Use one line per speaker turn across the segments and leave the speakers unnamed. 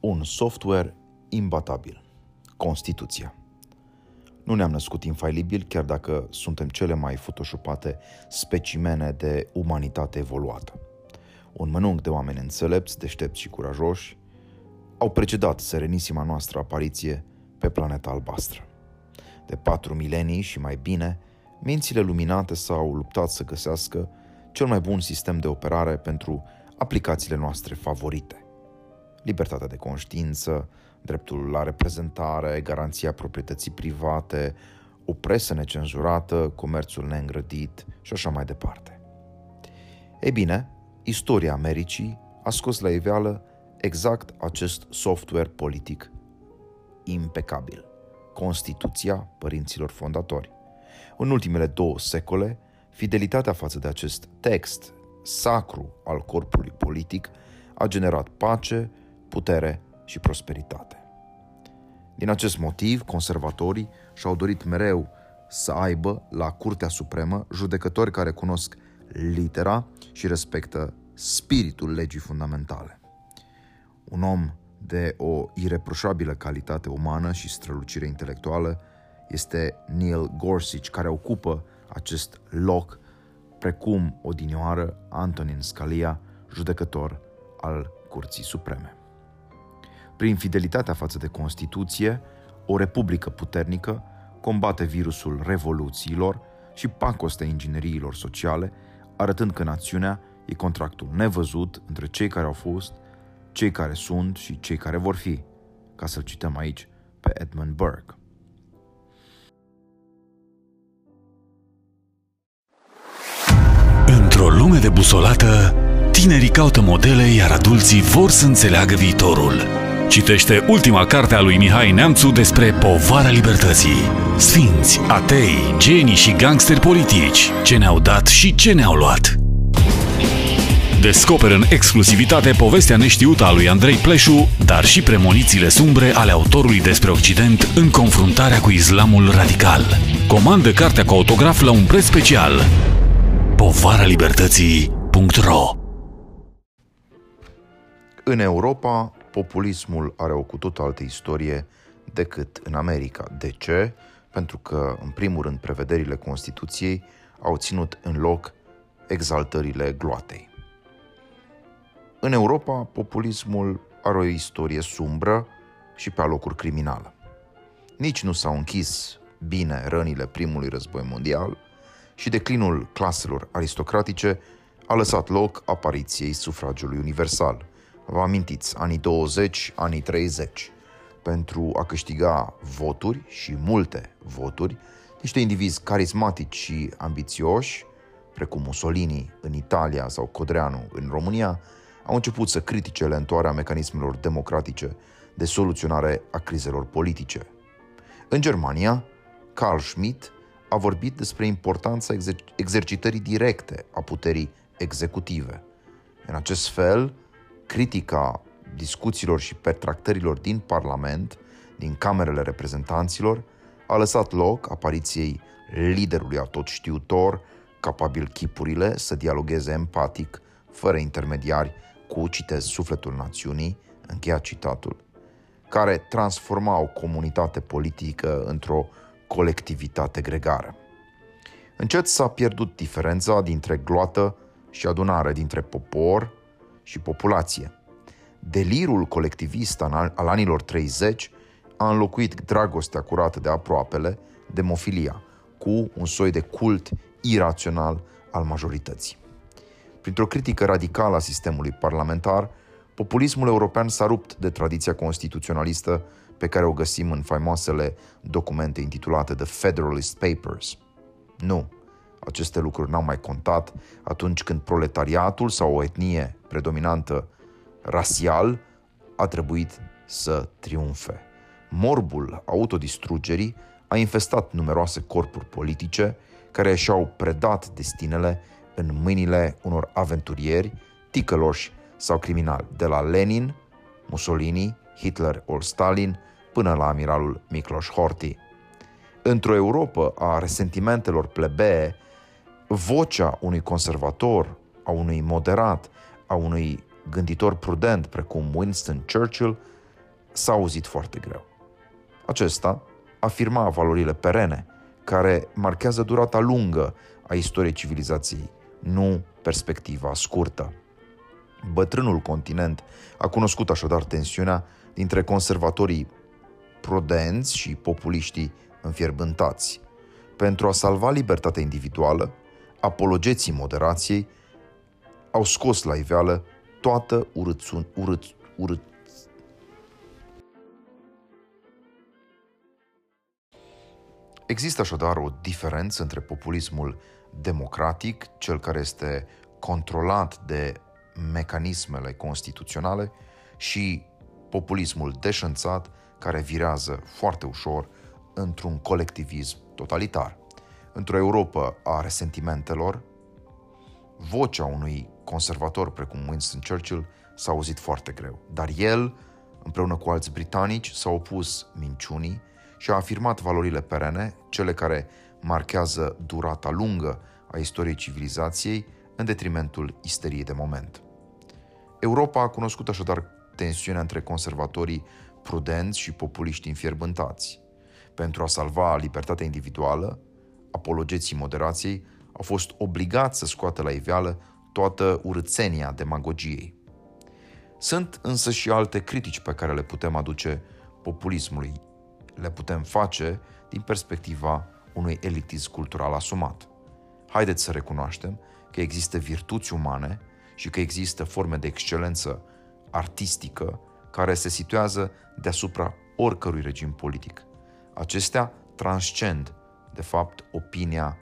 un software imbatabil, Constituția. Nu ne-am născut infailibil, chiar dacă suntem cele mai photoshopate specimene de umanitate evoluată. Un mănânc de oameni înțelepți, deștepți și curajoși au precedat serenisima noastră apariție pe planeta albastră. De patru milenii și mai bine, mințile luminate s-au luptat să găsească cel mai bun sistem de operare pentru aplicațiile noastre favorite. Libertatea de conștiință, dreptul la reprezentare, garanția proprietății private, o presă necenzurată, comerțul neîngrădit și așa mai departe. Ei bine, istoria Americii a scos la iveală exact acest software politic impecabil, Constituția părinților fondatori. În ultimele două secole, fidelitatea față de acest text sacru al corpului politic a generat pace, putere și prosperitate. Din acest motiv, conservatorii și-au dorit mereu să aibă la Curtea Supremă judecători care cunosc litera și respectă spiritul legii fundamentale. Un om de o ireproșabilă calitate umană și strălucire intelectuală este Neil Gorsuch, care ocupă acest loc precum odinioară Antonin Scalia, judecător al Curții Supreme. Prin fidelitatea față de Constituție, o republică puternică combate virusul revoluțiilor și pacostea ingineriilor sociale, arătând că națiunea e contractul nevăzut între cei care au fost, cei care sunt și cei care vor fi, ca să-l cităm aici pe Edmund Burke.
Într-o lume de busolată, tinerii caută modele, iar adulții vor să înțeleagă viitorul. Citește ultima carte a lui Mihai Neamțu despre povara libertății. Sfinți, atei, genii și gangsteri politici, ce ne-au dat și ce ne-au luat. Descoperă în exclusivitate povestea neștiută a lui Andrei Pleșu, dar și premonițiile sumbre ale autorului despre Occident în confruntarea cu islamul radical. Comandă cartea cu autograf la un preț special. povaralibertății.ro
În Europa, populismul are o cu tot altă istorie decât în America. De ce? Pentru că, în primul rând, prevederile Constituției au ținut în loc exaltările gloatei. În Europa, populismul are o istorie sumbră și pe alocuri criminală. Nici nu s-au închis bine rănile primului război mondial și declinul claselor aristocratice a lăsat loc apariției sufragiului universal. Vă amintiți, anii 20, anii 30. Pentru a câștiga voturi și multe voturi, niște indivizi carismatici și ambițioși, precum Mussolini în Italia sau Codreanu în România, au început să critique lentoarea mecanismelor democratice de soluționare a crizelor politice. În Germania, Carl Schmitt a vorbit despre importanța exer- exercitării directe a puterii executive. În acest fel, critica discuțiilor și pertractărilor din Parlament, din camerele reprezentanților, a lăsat loc apariției liderului atotștiutor, capabil chipurile să dialogueze empatic, fără intermediari, cu, citez, sufletul națiunii, încheia citatul, care transforma o comunitate politică într-o colectivitate gregară. Încet s-a pierdut diferența dintre gloată și adunare, dintre popor și populație. Delirul colectivist al anilor 30 a înlocuit dragostea curată de aproapele, demofilia, cu un soi de cult irațional al majorității. Printr-o critică radicală a sistemului parlamentar, populismul european s-a rupt de tradiția constituționalistă pe care o găsim în faimoasele documente intitulate The Federalist Papers. Nu, aceste lucruri n-au mai contat atunci când proletariatul sau o etnie predominantă rasial a trebuit să triumfe. Morbul autodistrugerii a infestat numeroase corpuri politice care și-au predat destinele în mâinile unor aventurieri, ticăloși sau criminali, de la Lenin, Mussolini, Hitler ori Stalin, până la amiralul Miklos Horthy. Într-o Europa a resentimentelor plebee, vocea unui conservator, a unui moderat, a unui gânditor prudent precum Winston Churchill s-a auzit foarte greu. Acesta afirma valorile perene, care marchează durata lungă a istoriei civilizației, nu perspectiva scurtă. Bătrânul continent a cunoscut așadar tensiunea dintre conservatorii prudenți și populiștii înfierbântați. Pentru a salva libertatea individuală, apologeții moderației au scos la iveală toată urâțun, urâț, urâț, Există așadar o diferență între populismul democratic, cel care este controlat de mecanismele constituționale, și populismul deșanțat, care virează foarte ușor într-un colectivism totalitar. Într-o Europa a resentimentelor, vocea unui conservator precum Winston Churchill s-a auzit foarte greu, dar el, împreună cu alți britanici, s-a opus minciunii și a afirmat valorile perene, cele care marchează durata lungă a istoriei civilizației, în detrimentul isteriei de moment. Europa a cunoscut așadar tensiunea între conservatorii prudenți și populiști înfierbântați. Pentru a salva libertatea individuală, apologeții moderației au fost obligați să scoată la iveală toată urățenia demagogiei. Sunt însă și alte critici pe care le putem aduce populismului. Le putem face din perspectiva unui elitism cultural asumat. Haideți să recunoaștem că există virtuți umane și că există forme de excelență artistică care se situează deasupra oricărui regim politic. Acestea transcend, de fapt, opinia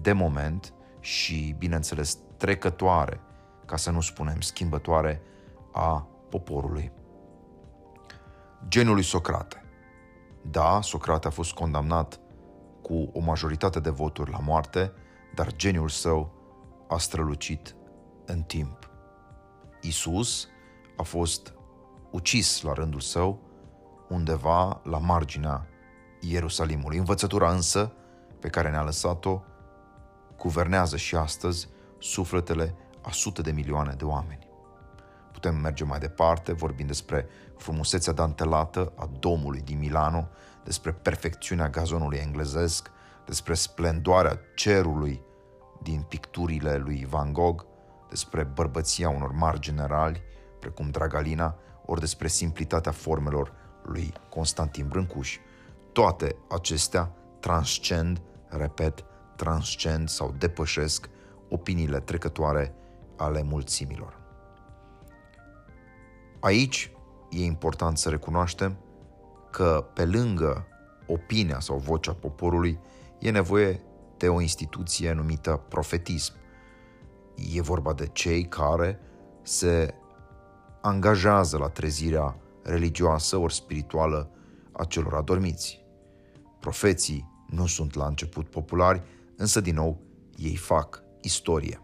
de moment și, bineînțeles, trecătoare, ca să nu spunem schimbătoare, a poporului. Genul lui Socrate. Da, Socrate a fost condamnat cu o majoritate de voturi la moarte, dar geniul său a strălucit în timp. Isus a fost ucis la rândul său undeva la marginea Ierusalimului. Învățătura însă pe care ne-a lăsat-o guvernează și astăzi sufletele a sute de milioane de oameni. Putem merge mai departe, vorbind despre frumusețea dantelată a domului din Milano, despre perfecțiunea gazonului englezesc, despre splendoarea cerului din picturile lui Van Gogh, despre bărbăția unor mari generali, precum Dragalina, ori despre simplitatea formelor lui Constantin Brâncuș. Toate acestea transcend, repet, transcend sau depășesc opiniile trecătoare ale mulțimilor. Aici e important să recunoaștem că pe lângă opinia sau vocea poporului e nevoie de o instituție numită profetism. E vorba de cei care se angajează la trezirea religioasă ori spirituală a celor adormiți. Profeții nu sunt la început populari, însă din nou ei fac istorie.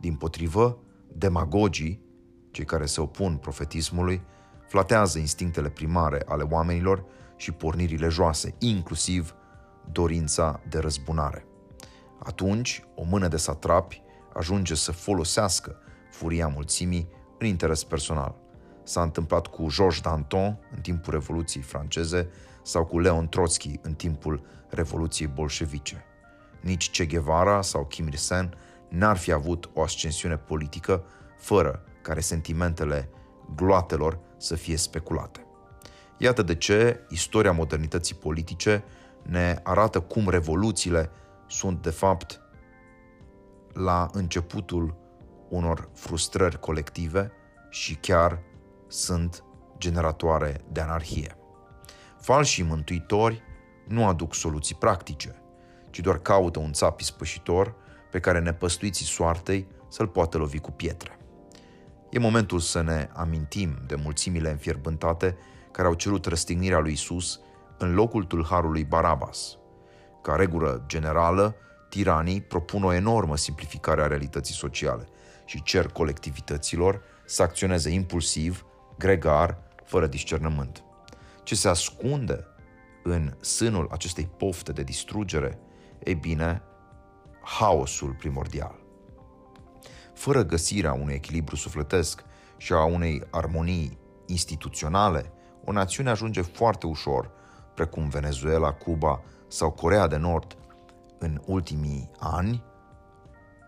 Din potrivă, demagogii, cei care se opun profetismului, flatează instinctele primare ale oamenilor și pornirile joase, inclusiv dorința de răzbunare. Atunci, o mână de satrapi ajunge să folosească furia mulțimii în interes personal. S-a întâmplat cu Georges Danton în timpul Revoluției franceze sau cu Leon Trotsky în timpul Revoluției bolșevice. Nici Che Guevara sau Kim Il-sen n-ar fi avut o ascensiune politică fără ca resentimentele gloatelor să fie speculate. Iată de ce istoria modernității politice ne arată cum revoluțiile sunt de fapt la începutul unor frustrări colective și chiar sunt generatoare de anarhie. Falșii mântuitori nu aduc soluții practice, ci doar caută un țap ispășitor pe care nepăstuiții soartei să-l poată lovi cu pietre. E momentul să ne amintim de mulțimile înfierbântate care au cerut răstignirea lui Isus în locul tulharului Barabas. Ca regulă generală, tiranii propun o enormă simplificare a realității sociale și cer colectivităților să acționeze impulsiv, gregar, fără discernământ. Ce se ascunde în sânul acestei pofte de distrugere, e bine, haosul primordial. Fără găsirea unui echilibru sufletesc și a unei armonii instituționale, o națiune ajunge foarte ușor, precum Venezuela, Cuba sau Corea de Nord, în ultimii ani,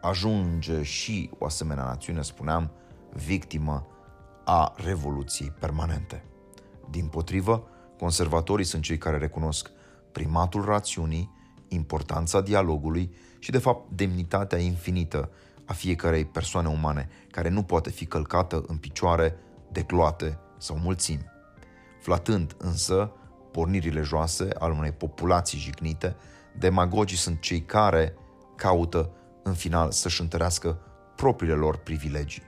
ajunge și o asemenea națiune, spuneam, victimă a revoluției permanente. Din potrivă, conservatorii sunt cei care recunosc primatul rațiunii, importanța dialogului și, de fapt, demnitatea infinită a fiecarei persoane umane, care nu poate fi călcată în picioare de gloate sau mulțimi. Flatând însă pornirile joase al unei populații jignite, demagogii sunt cei care caută în final să-și întărească propriile lor privilegii.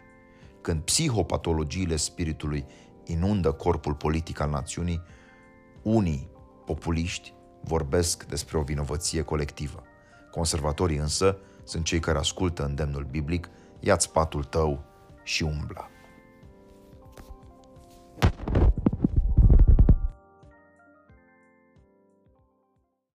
Când psihopatologiile spiritului inundă corpul politic al națiunii, unii populiști vorbesc despre o vinovăție colectivă. Conservatorii însă sunt cei care ascultă îndemnul biblic, ia-ți patul tău și umblă.